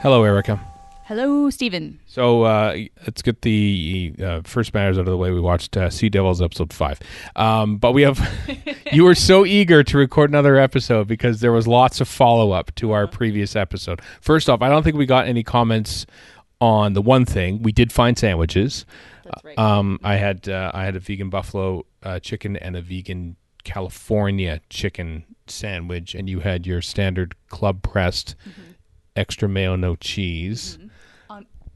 Hello, Erika. Hello, Steven. So uh, let's get the uh, first matters out of the way. We watched uh, Sea Devils episode five, um, but we have. you were so eager to record another episode because there was lots of follow up to our previous episode. First off, I don't think we got any comments on the one thing we did find sandwiches. That's right. Um, I had uh, I had a vegan buffalo uh, chicken and a vegan California chicken sandwich, and you had your standard club pressed extra mayo no cheese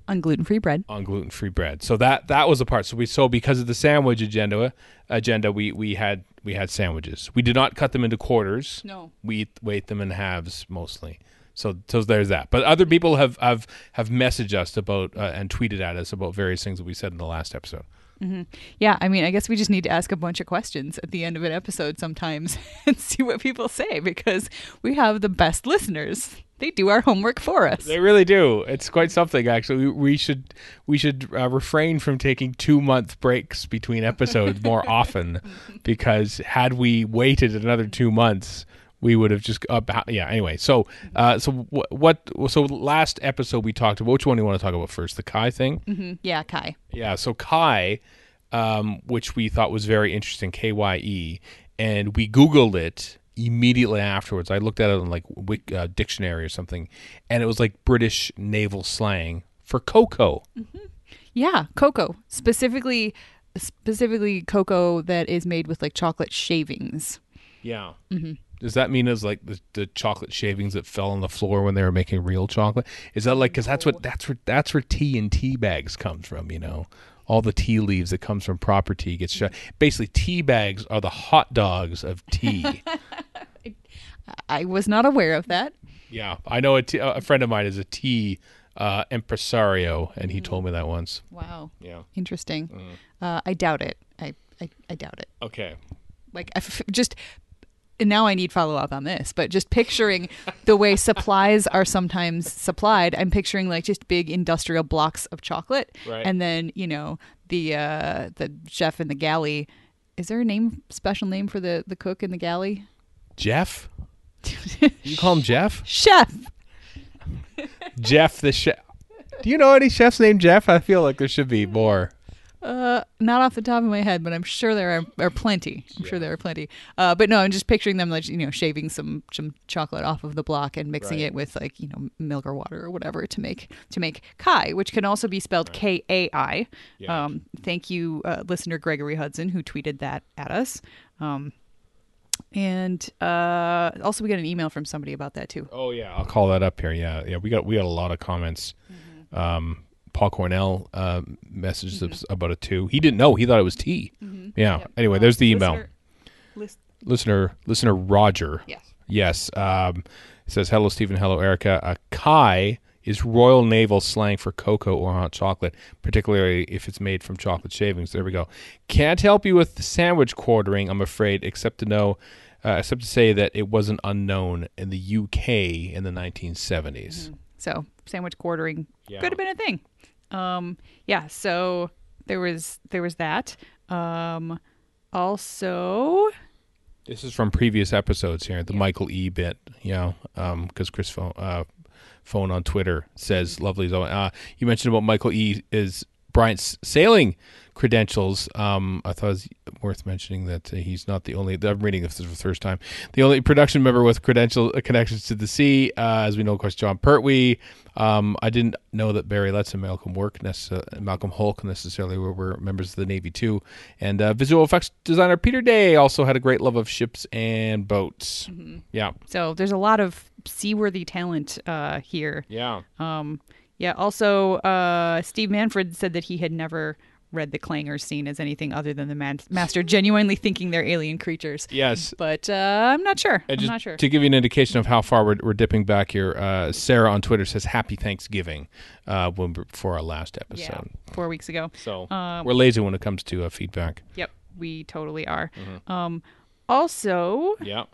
On gluten free bread. on gluten free bread. So that that was the part. So we so because of the sandwich agenda agenda we we had we had sandwiches. We did not cut them into quarters. No. We ate, we ate them in halves mostly. So so there's that. But other people have have have messaged us about uh, and tweeted at us about various things that we said in the last episode. Yeah, I mean, I guess we just need to ask a bunch of questions at the end of an episode sometimes and see what people say because we have the best listeners. They do our homework for us. They really do. It's quite something actually. We, we should we should uh, refrain from taking 2 month breaks between episodes more often because had we waited another 2 months we would have just uh, yeah anyway so uh, so what, what so last episode we talked about which one do you want to talk about first the kai thing Mhm. Yeah, Kai. yeah so kai um, which we thought was very interesting kye and we googled it immediately afterwards i looked at it on like Wik, uh, dictionary or something and it was like british naval slang for cocoa. Yeah, cocoa. Specifically specifically cocoa that is made with like chocolate shavings. yeah. Does that mean it's like the, the chocolate shavings that fell on the floor when they were making real chocolate? Is that like because that's what that's where that's where tea and tea bags comes from you know? All the tea leaves that comes from proper tea gets shot basically tea bags are the hot dogs of tea I was not aware of that. Yeah, I know a, t- a friend of mine is a tea uh, impresario, and he told me that once. Wow. Yeah. Interesting. Uh, I doubt it. I, I, I doubt it. Okay. like I f- just and now I need follow up on this, but just picturing the way supplies are sometimes supplied, I'm picturing like just big industrial blocks of chocolate, Right. and then you know the uh, the chef in the galley. Is there a name, special name for the the cook in the galley? Jeff. you call him Jeff? Chef. Jeff the chef. Do you know any chefs named Jeff? I feel like there should be more. Uh, not off the top of my head, but I'm sure there are, are plenty. I'm sure there are plenty. Uh, but no, I'm just picturing them like you know shaving some some chocolate off of the block and mixing Right. it with like you know milk or water or whatever to make to make kai, which can also be spelled K A I. Yeah. Um, thank you, uh, listener Gregory Hudson, who tweeted that at us. Um, and uh, also we got an email from somebody about that too. Oh yeah, I'll call that up here. Yeah, yeah. We got we got a lot of comments. Um, Paul Cornell uh, messaged us about it too. He didn't know. He thought it was tea. Yeah. Yep. Anyway, Uh, there's the email. listener- lis- listener listener Roger. yes. Yes. Um, says, Hello, Steven. Hello, Erika. A Kai is Royal Naval slang for cocoa or hot chocolate, particularly if it's made from chocolate shavings. There we go. Can't help you with the sandwich quartering, I'm afraid, except to know. Uh, except to say that it wasn't unknown in the UK in the 1970s. So sandwich quartering Yeah. could have been a thing. Um, yeah. So there was there was that. Um, also, This is from previous episodes here, the Michael E bit, you know, because Chris phone, uh, phone on Twitter says, lovely. Zoe. Uh, you mentioned about Michael E is Briant's sailing credentials. Um, I thought it was worth mentioning that uh, he's not the only, I'm reading this for the first time, the only production member with credential uh, connections to the sea. Uh, as we know, of course, Jon Pertwee. Um, I didn't know that Barry Letts and Malcolm Work, necess- Malcolm Hulke necessarily were, were members of the Navy too. And uh, visual effects designer Peter Day also had a great love of ships and boats. Yeah. so there's a lot of seaworthy talent uh, here. Yeah. Um, yeah. Also, uh, Steve Manfred said that he had never read the clangers scene as anything other than the man- master genuinely thinking they're alien creatures. Yes. But uh, I'm not sure. I'm not sure. to give you an indication of how far we're, we're dipping back here, uh, Sarah on Twitter says Happy Thanksgiving uh, when, for our last yeah, episode. four weeks ago. So Um, we're lazy when it comes to uh, feedback. Yep, we totally are. Mm-hmm. Um, also, Yeah.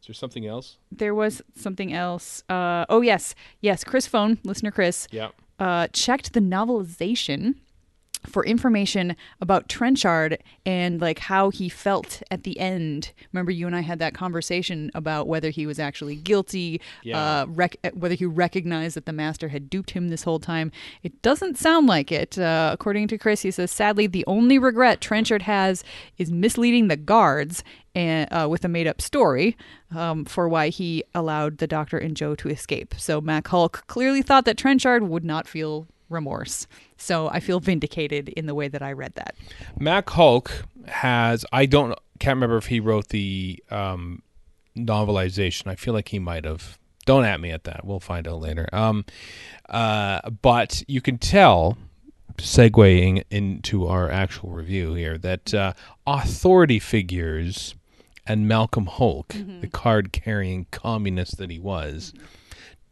Is there something else? there was something else. Uh, oh yes, yes. Chris Phone, listener Chris, Yeah. uh, checked the novelization for information about Trenchard and like how he felt at the end. Remember, you and I had that conversation about whether he was actually guilty, Yeah. uh, rec- whether he recognized that the master had duped him this whole time. It doesn't sound like it. Uh, according to Chris, he says, sadly, the only regret Trenchard has is misleading the guards and uh, with a made-up story um, for why he allowed the doctor and Jo to escape. So Mac Hulke clearly thought that Trenchard would not feel remorse. So I feel vindicated in the way that I read that. Mac Hulke has I don't can't remember if he wrote the um, novelization. I feel like he might have. Don't at me at that. We'll find out later. Um, uh, but you can tell, segueing into our actual review here, that uh, authority figures and Malcolm Hulke, the card carrying communist that he was,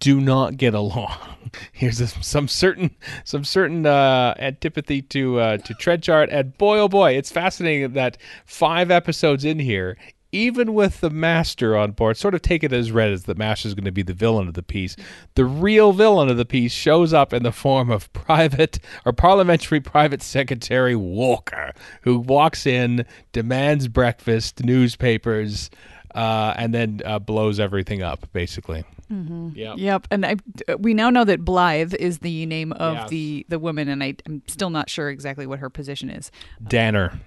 do not get along. Here's a, some certain some certain uh, antipathy to uh, to Trenchard, and boy oh boy, it's fascinating that five episodes in here, even with the Master on board, sort of take it as read as the Master is going to be the villain of the piece. The real villain of the piece shows up in the form of Private or Parliamentary Private Secretary Walker, who walks in, demands breakfast, newspapers. Uh, and then uh, blows everything up, basically. Mm-hmm. Yeah. Yep, and I, we now know that Blythe is the name of Yes. the the woman, and I, I'm still not sure exactly what her position is. Danner.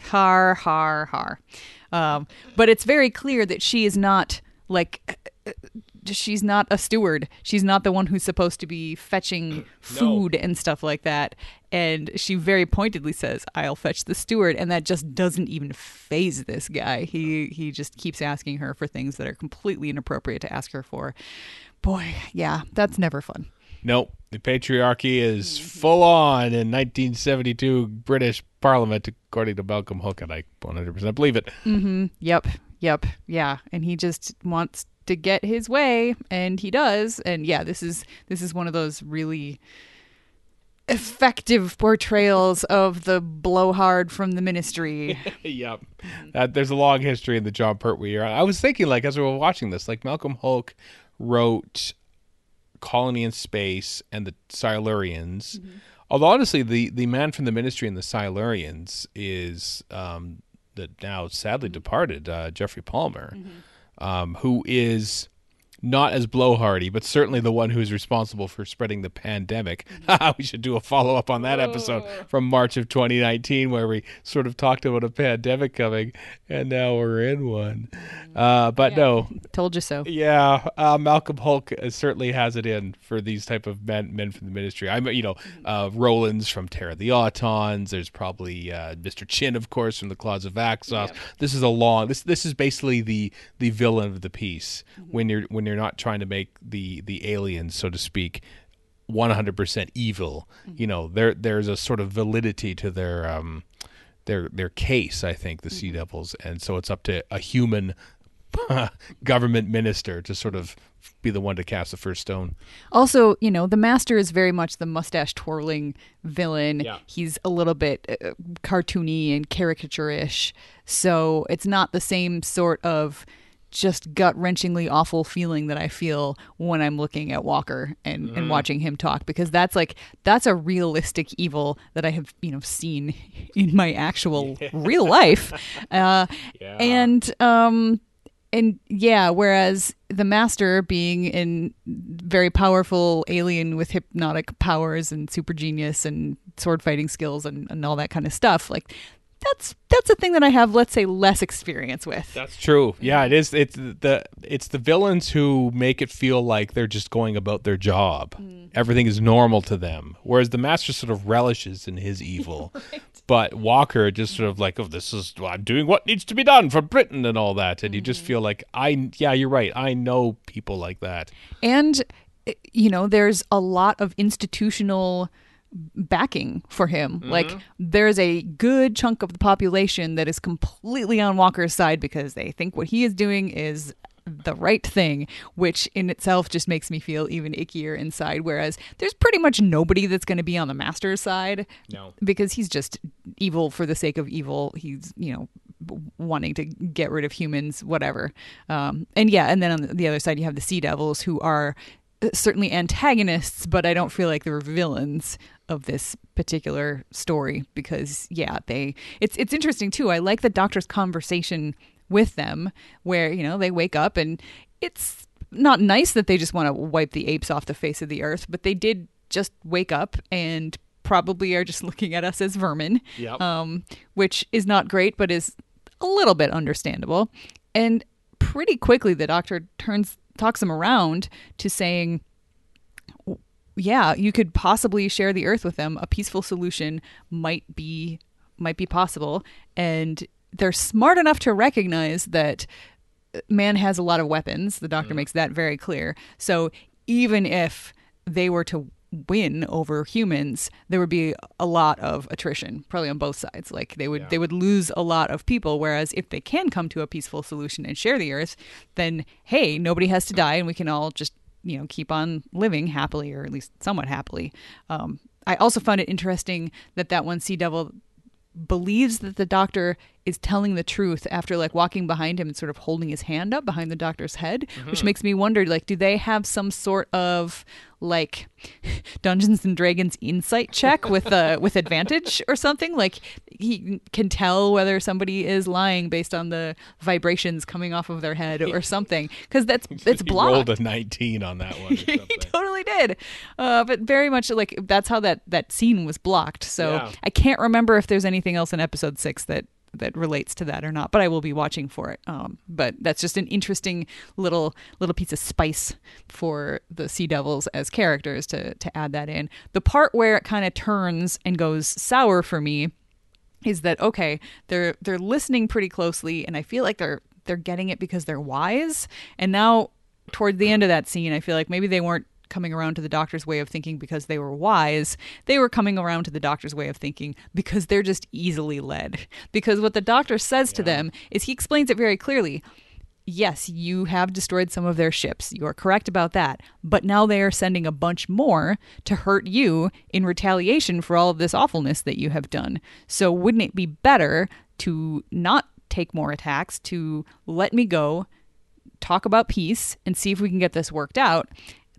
Har har har. Um, but it's very clear that she is not like uh, she's not a steward. She's not the one who's supposed to be fetching food and stuff like that. And she very pointedly says, "I'll fetch the steward," and that just doesn't even phase this guy. He he just keeps asking her for things that are completely inappropriate to ask her for. Boy, yeah, that's never fun. Nope. The patriarchy is full on in 1972 British Parliament, according to Malcolm Hulke, and I 100% believe it. Mm-hmm. Yep, yep, yeah. And he just wants to get his way, and he does. And yeah, this is this is one of those really effective portrayals of the blowhard from the ministry. yep. Uh, there's a long history in the Jon Pertwee era. I was thinking, like, as we were watching this, like, Malcolm Hulke wrote Colony in Space and the Silurians. Although, honestly, the, the man from the ministry and the Silurians is um, the now sadly departed uh, Geoffrey Palmer, um, who is not as blowhardy, but certainly the one who's responsible for spreading the pandemic. we should do a follow up on that episode from March of 2019, where we sort of talked about a pandemic coming, and now we're in one. Uh, but no, Told you so. yeah, uh, Malcolm Hulke uh, certainly has it in for these type of men, men from the ministry. I'm, you know, uh, Roland's from Terror of the Autons. There's probably uh, Mr. Chinn, of course, from the Claws of Axos. This is a long. This this is basically the the villain of the piece when you're when you're not trying to make the the aliens, so to speak, 100% evil. You know, there there's a sort of validity to their um their their case. I think the Sea Devils, and so it's up to a human government minister to sort of be the one to cast the first stone. Also, you know, the master is very much the mustache twirling villain. Yeah. He's a little bit uh, cartoony and caricature-ish. So it's not the same sort of just gut-wrenchingly awful feeling that I feel when I'm looking at Walker and, and watching him talk because that's like that's a realistic evil that I have, you know, seen in my actual real life. Uh, Yeah. and um and yeah, whereas the master being an very powerful alien with hypnotic powers and super genius and sword fighting skills and, and all that kind of stuff, like that's that's a thing that I have, let's say, less experience with. That's true. Yeah, it is. It's the it's the villains who make it feel like they're just going about their job. Everything is normal to them, whereas the master sort of relishes in his evil. But Walker just sort of like, oh, this is I'm doing what needs to be done for Britain and all that, and you just feel like I, yeah, you're right. I know people like that. And eh, you know, there's a lot of institutional backing for him. Like there's a good chunk of the population that is completely on Walker's side because they think what he is doing is the right thing, which in itself just makes me feel even ickier inside. Whereas there's pretty much nobody that's going to be on the master's side No. because he's just evil for the sake of evil. He's, you know, wanting to get rid of humans, whatever. Um, and yeah, and then on the other side, you have the Sea Devils who are certainly antagonists, but I don't feel like they're villains of this particular story because yeah, they it's it's interesting too. I like the doctor's conversation with them where, you know, they wake up and it's not nice that they just want to wipe the apes off the face of the earth, but they did just wake up and probably are just looking at us as vermin. Yep. Um, which is not great, but is a little bit understandable. And pretty quickly, the doctor turns talks them around to saying, "Yeah, you could possibly share the earth with them. A peaceful solution might be might be possible." And they're smart enough to recognize that uh, man has a lot of weapons. The doctor mm. makes that very clear. So even if they were to win over humans, there would be a lot of attrition, probably on both sides. Like they would Yeah. they would lose a lot of people. Whereas if they can come to a peaceful solution and share the earth, then hey, nobody has to die, and we can all just you know keep on living happily, or at least somewhat happily. Um, I also found it interesting that that one sea devil believes that the doctor is telling the truth after like walking behind him and sort of holding his hand up behind the doctor's head which makes me wonder like do they have some sort of like Dungeons and Dragons insight check with uh with advantage or something? Like he can tell whether somebody is lying based on the vibrations coming off of their head or something cuz that's it's He blocked. rolled a 19 on that one. He totally did. Uh, but very much like that's how that that scene was blocked. So Yeah. i can't remember if there's anything else in episode six that that relates to that or not but i will be watching for it. Um, but that's just an interesting little little piece of spice for the sea devils as characters to to add that in. The part where it kind of turns and goes sour for me is that okay they're they're listening pretty closely and i feel like they're they're getting it because they're wise. And now toward the end of that scene i feel like maybe they weren't coming around to the doctor's way of thinking because they were wise they were coming around to the doctor's way of thinking because they're just easily led because what the doctor says to them is he explains it very clearly yes, you have destroyed some of their ships. You are correct about that. But now they are sending a bunch more to hurt you in retaliation for all of this awfulness that you have done. So wouldn't it be better to not take more attacks, to let me go, talk about peace, and see if we can get this worked out?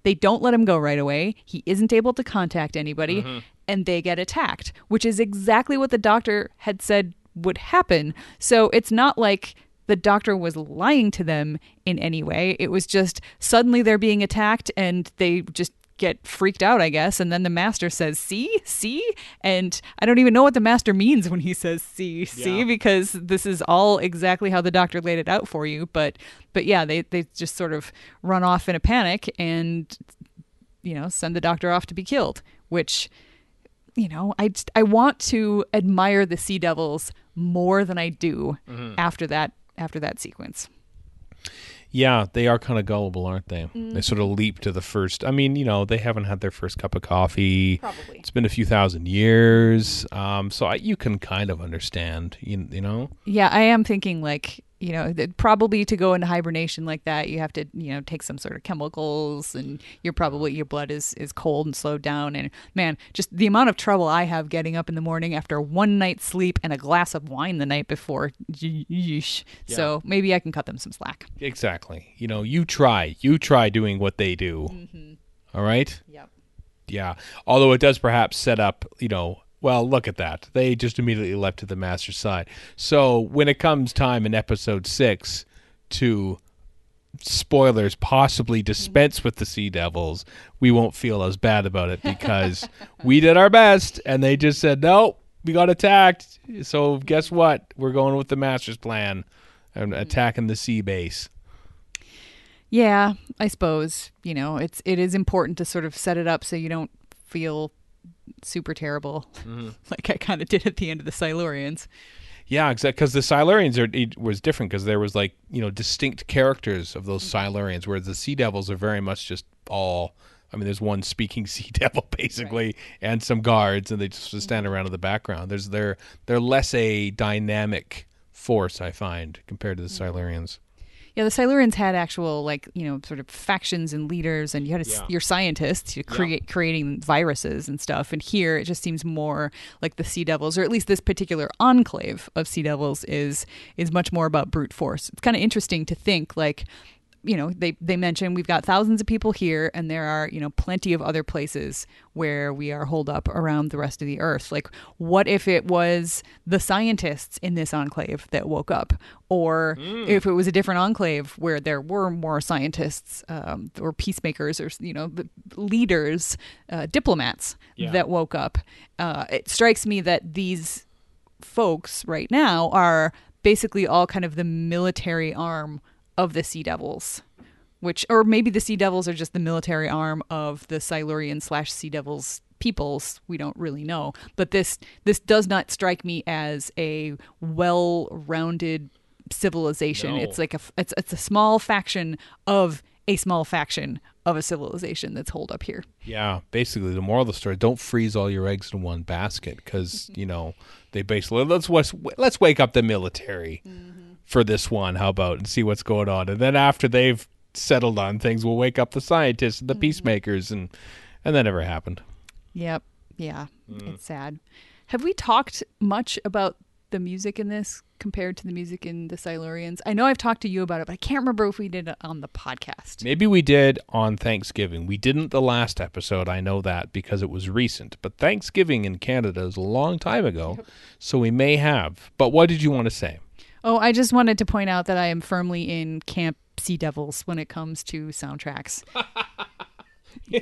They don't let him go right away. He isn't able to contact anybody, mm-hmm. and they get attacked, which is exactly what the doctor had said would happen. So it's not like the doctor was lying to them in any way. It was just suddenly they're being attacked and they just get freaked out, I guess. And then the master says, See, see? And I don't even know what the master means when he says see, see, Yeah. because this is all exactly how the doctor laid it out for you. But but yeah, they, they just sort of run off in a panic and you know, send the doctor off to be killed, which you know, I just, I want to admire the Sea Devils more than I do mm-hmm. after that after that sequence. Yeah, they are kind of gullible, aren't they? Mm. They sort of leap to the first. I mean, you know, they haven't had their first cup of coffee. Probably. It's been a few thousand years. Um, so I, you can kind of understand, you, you know? Yeah, I am thinking like you know probably to go into hibernation like that you have to you know take some sort of chemicals and you're probably your blood is is cold and slowed down and man just the amount of trouble i have getting up in the morning after one night's sleep and a glass of wine the night before yeesh. so maybe i can cut them some slack Exactly. You know, you try. You try doing what they do. Mm-hmm. All right? yep Yeah. Although it does perhaps set up, you know, well, look at that. They just immediately left to the master's side. So when it comes time in episode six to spoilers possibly dispense with the sea devils, we won't feel as bad about it because we did our best and they just said, no, we got attacked. So guess what? We're going with the master's plan and attacking the sea base. Yeah, I suppose you know it's it is important to sort of set it up so you don't feel super terrible, mm-hmm. like I kind of did at the end of the Silurians. Yeah, exactly. Because the Silurians are, it was different because there was like you know distinct characters of those mm-hmm. Silurians, whereas the Sea Devils are very much just all. I mean, there's one speaking Sea Devil basically, and some guards, and they just mm-hmm. stand around in the background. There's they're they're less a dynamic force, I find, compared to the Silurians. Yeah, the Silurians had actual like you know sort of factions and leaders, and you had a, Yeah. your scientists to create creating viruses and stuff. And here it just seems more like the Sea Devils, or at least this particular enclave of Sea Devils is is much more about brute force. It's kind of interesting to think like you know they they mention we've got thousands of people here and there are you know plenty of other places where we are holed up around the rest of the earth. Like what if it was the scientists in this enclave that woke up? Or if it was a different enclave where there were more scientists um, or peacemakers or you know the leaders uh, diplomats Yeah. that woke up. Uh, it strikes me that these folks right now are basically all kind of the military arm of the Sea Devils, which, or maybe the Sea Devils are just the military arm of the Silurian slash Sea Devils peoples. We don't really know, but this this does not strike me as a well-rounded civilization. No. It's like a it's it's a small faction of a small faction of a civilization that's holed up here. Yeah, basically the moral of the story: don't freeze all your eggs in one basket because you know they basically let's let's let's wake up the military mm-hmm. For this one. How about and see what's going on, and then after they've settled on things, we'll wake up the scientists and the mm-hmm. peacemakers, and and that never happened. Yep. Yeah. Mm. It's sad. Have we talked much about the music in this compared to the music in the Silurians? I know I've talked to you about it, but I can't remember if we did it on the podcast. Maybe we did on Thanksgiving. We didn't the last episode. I know that because it was recent. But Thanksgiving in Canada is a long time ago, so we may have. But what did you want to say? Oh, I just wanted to point out that I am firmly in Camp Sea Devils when it comes to soundtracks.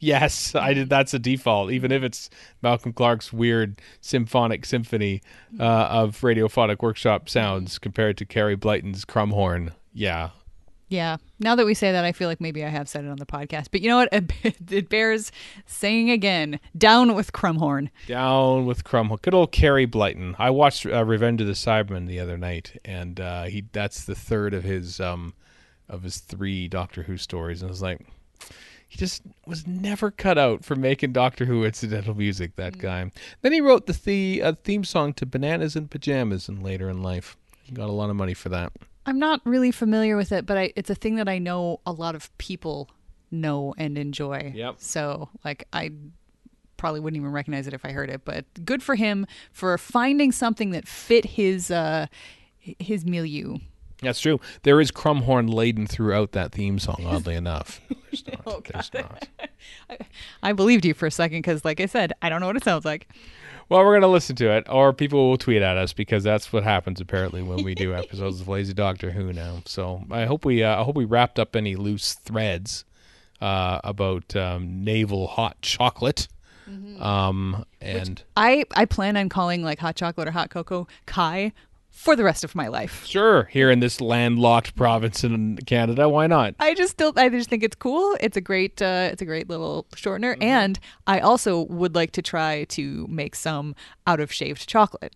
Yes, I did. That's a default, even if it's Malcolm Clark's weird symphonic symphony uh, of radiophonic workshop sounds compared to Carey Blyton's Crumhorn. Yeah, Yeah. Now that we say that, I feel like maybe I have said it on the podcast. But you know what? It bears saying again. Down with Crumhorn. down with Crumhorn. Good old Carey Blyton. I watched uh, Revenge of the Cybermen the other night, and uh, he that's the third of his um, of his three Doctor Who stories, and I was like. He just was never cut out for making Doctor Who incidental music. That guy. Then he wrote the, the uh, theme song to Bananas and Pajamas, and later in life, he got a lot of money for that. I'm not really familiar with it, but I, it's a thing that I know a lot of people know and enjoy. Yep. So, like, I probably wouldn't even recognize it if I heard it, but good for him for finding something that fit his uh his milieu. That's true. There is Crumhorn laden throughout that theme song. Oddly enough, there's not. There's not. I believed you for a second because, like I said, I don't know what it sounds like. Well, we're gonna listen to it, or people will tweet at us because that's what happens apparently when we do episodes of Lazy Doctor Who now. So I hope we, uh, I hope we wrapped up any loose threads uh, about um, naval hot chocolate. Um, and I I plan on calling like hot chocolate or hot cocoa Kai for the rest of my life. sure, here in this landlocked province in Canada, why not? I just still I just think it's cool. It's a great uh, it's a great little shortener, and I also would like to try to make some out of shaved chocolate.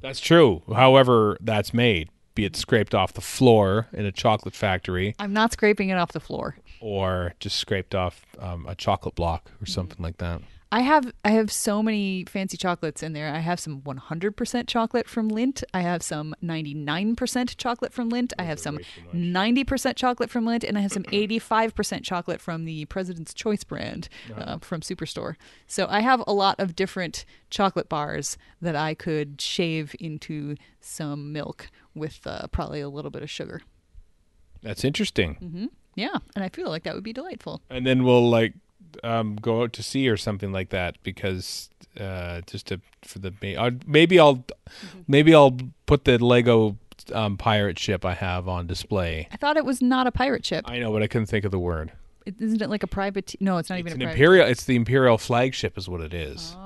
That's true. However, that's made, be it scraped off the floor in a chocolate factory, I'm not scraping it off the floor. or just scraped off um, a chocolate block or something like that. I have I have so many fancy chocolates in there. I have some 100% chocolate from Lindt. I have some 99% chocolate from Lindt. I have some 90% chocolate from Lindt, and I have some 85% chocolate from the President's Choice brand uh, from Superstore. So I have a lot of different chocolate bars that I could shave into some milk with uh, probably a little bit of sugar. That's interesting. Yeah, and I feel like that would be delightful. and then we'll like um, go out to sea or something like that because uh, just to for the may- maybe I'll maybe I'll put the Lego um, pirate ship I have on display. I thought it was not a pirate ship. I know, but I couldn't think of the word. It, isn't it like a private? No, it's not It's even an a private. imperial. It's the imperial flagship, is what it is. Oh,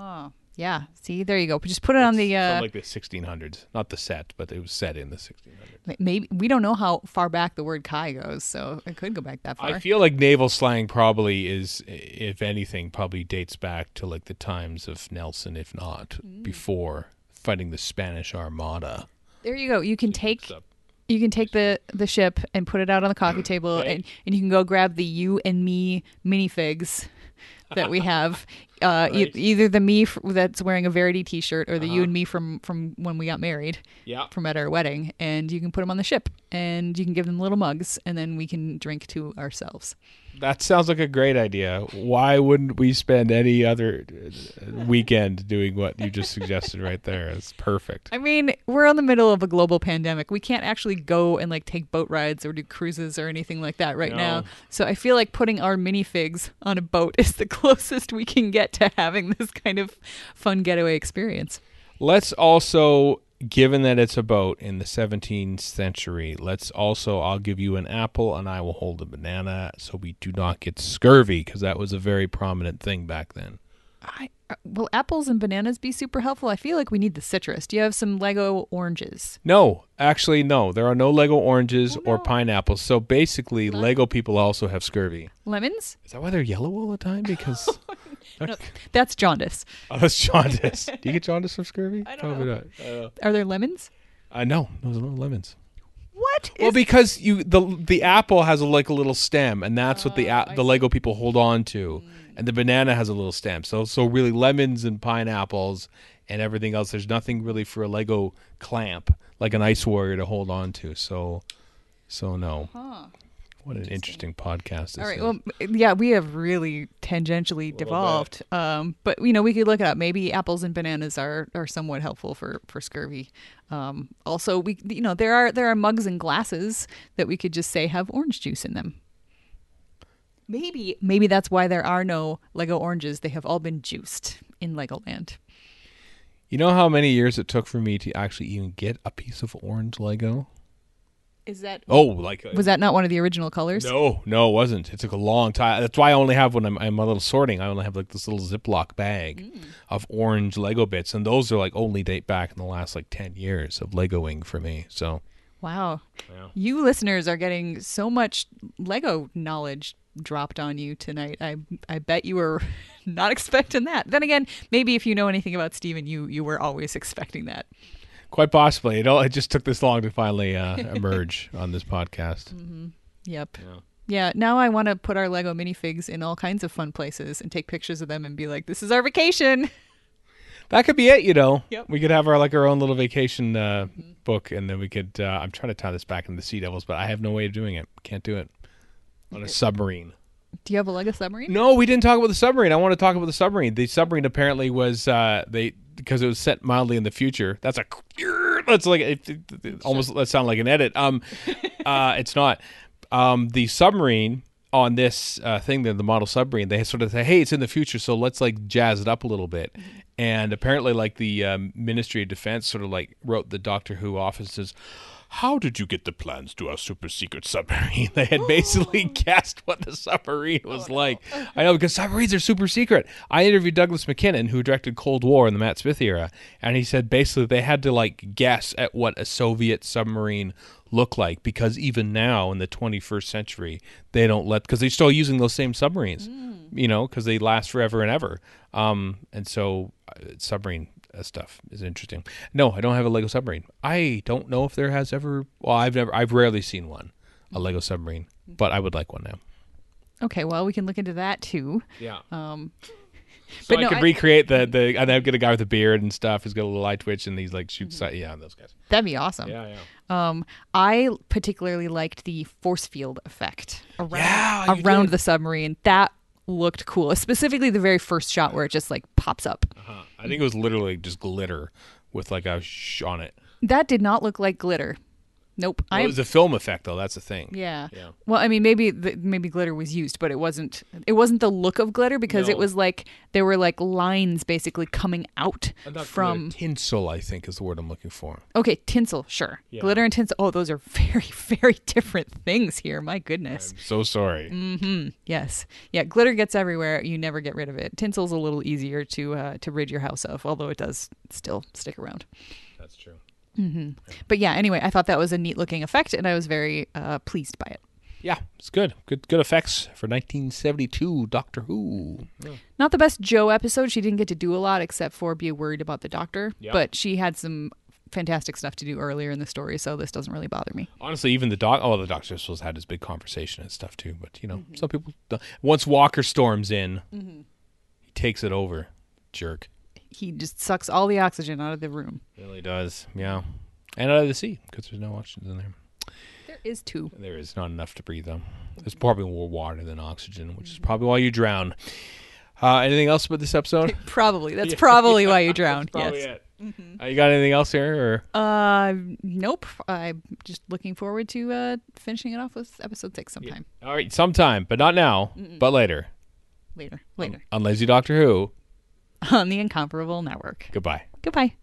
yeah. See, there you go. Just put it on the. Uh, like the 1600s, not the set, but it was set in the 1600s. maybe we don't know how far back the word "kai" goes, so it could go back that far. I feel like naval slang probably is, if anything, probably dates back to like the times of Nelson, if not Mm. before fighting the Spanish Armada. there you go. You can take you can take the the ship and put it out on the coffee table, Okay. and and you can go grab the you and me minifigs that we have Uh, e- either the me f- that's wearing a Verity T-shirt or the you Uh-huh. and me from from when we got married, Yeah. from at our wedding, and you can put them on the ship, and you can give them little mugs, and then we can drink to ourselves. That sounds like a great idea. Why wouldn't we spend any other uh, weekend doing what you just suggested right there? It's perfect. I mean, we're in the middle of a global pandemic. We can't actually go and like take boat rides or do cruises or anything like that right No. now. So I feel like putting our minifigs on a boat is the closest we can get to having this kind of fun getaway experience. Let's also, given that it's a boat in the 17th century, let's also, I'll give you an apple and I will hold a banana so we do not get scurvy because that was a very prominent thing back then. I, uh, will apples and bananas be super helpful? I feel like we need the citrus. Do you have some Lego oranges? No, actually, no. There are no Lego oranges Oh, or pineapples. So basically, Lego people also have scurvy. Lemons? Is that why they're yellow all the time? Because No, that's jaundice. oh, that's jaundice. Do you get jaundice from scurvy? I don't Probably know. not. I don't know. Are there lemons? Uh, no, those are no lemons. What? Well, is- because you the the apple has a, like a little stem, and that's what the Oh, a- I the Lego people hold on to, and the banana has a little stem. So so really lemons and pineapples and everything else. There's nothing really for a Lego clamp like an ice warrior to hold on to. So so no. Huh. What an interesting podcast. This All right. is. Well, yeah, we have really tangentially devolved. Um, but you know, we could look it up. Maybe apples and bananas are, are somewhat helpful for for scurvy. Um, also, we you know there are there are mugs and glasses that we could just say have orange juice in them. Maybe maybe that's why there are no Lego oranges. They have all been juiced in Legoland. you know how many years it took for me to actually even get a piece of orange Lego? Is that Oh, like was that not one of the original colors? No, no, it wasn't. It took a long time. That's why I only have when I'm, I'm a little sorting. I only have like this little Ziploc bag Mm. of orange Lego bits, and those are like only date back in the last like ten years of Legoing for me. So Wow. Yeah. You listeners are getting so much Lego knowledge dropped on you tonight. I I bet you were not expecting that. Then again, maybe if you know anything about Steven, you you were always expecting that. Quite possibly, it all it just took this long to finally uh, emerge on this podcast. Yep. Yeah. Yeah, now I want to put our Lego minifigs in all kinds of fun places and take pictures of them and be like, "This is our vacation." That could be it. You know, Yep. we could have our like our own little vacation uh, book, and then we could. Uh, I'm trying to tie this back into the Sea Devils, but I have no way of doing it. Can't do it on a submarine. Do you have a Lego submarine? No, we didn't talk about the submarine. I want to talk about the submarine. The submarine apparently was uh, they because it was set mildly in the future. That's a that's like it, it, it almost that sound like an edit. Um, uh, it's not. Um, the submarine on this uh, thing, the, the model submarine, they sort of say, "Hey, it's in the future, so let's like jazz it up a little bit." And apparently, like the um, Ministry of Defense sort of like wrote the Doctor Who offices. How did you get the plans to our super secret submarine? They had basically guessed what the submarine was like. I know because submarines are super secret. I interviewed Douglas Mackinnon, who directed Cold War in the Matt Smith era, and he said basically they had to like guess at what a Soviet submarine looked like because even now in the 21st century they don't let because they're still using those same submarines, you know, because they last forever and ever. Um, and so uh, submarine stuff is interesting. No, I don't have a Lego submarine. I don't know if there has ever. Well, I've never. I've rarely seen one, a Lego submarine, but I would like one now. Okay, well, we can look into that too. Yeah. Um, So but I no, could I- recreate the the. And I'd get a guy with a beard and stuff. He's got a little eye twitch and he's like shoots. Mm-hmm. Yeah, those guys. that'd be awesome. Yeah, yeah. Um, I particularly liked the force field effect around Yeah, around did. the submarine. That looked cool, specifically the very first shot where it just like pops up. Uh-huh. I think it was literally just glitter with like a sh on it. That did not look like glitter. Nope. Well, it was a film effect though. That's the thing. yeah. Yeah. Well, I mean, maybe the, maybe glitter was used, but it wasn't. It wasn't the look of glitter because it was like there were like lines basically coming out from. glitter, tinsel. I think is the word I'm looking for. Okay, tinsel, sure. Yeah. Glitter and tinsel. Oh, those are very, very different things here. My goodness. I'm so sorry. Mm. Yes. Yeah, glitter gets everywhere. You never get rid of it. Tinsel's a little easier to uh, to rid your house of, although it does still stick around. That's true. Mm-hmm. But yeah, anyway, I thought that was a neat looking effect, and I was very uh, pleased by it. Yeah, it's good. Good good effects for 1972 Doctor Who. Not the best Jo episode. She didn't get to do a lot except for be worried about the doctor, Yeah. but she had some fantastic stuff to do earlier in the story, so this doesn't really bother me. Honestly, even the doc. Oh, the Doctor was had his big conversation and stuff too. But you know, mm-hmm. some people. Don't. Once Walker storms in, mm-hmm. He takes it over. Jerk. He just sucks all the oxygen out of the room. Really does. Yeah. And out of the sea because there's no oxygen in there. There is two. There is not enough to breathe though. There's probably more water than oxygen, which is probably why you drown. Uh, anything else about this episode? Probably. That's probably why you drowned. Probably yes. it. Uh, you got anything else here, or Uh, nope. I'm just looking forward to uh finishing it off with episode six sometime all right, sometime, but not now, but later later. Later on Lazy Doctor Who. On the Incomparable Network. Goodbye. Goodbye.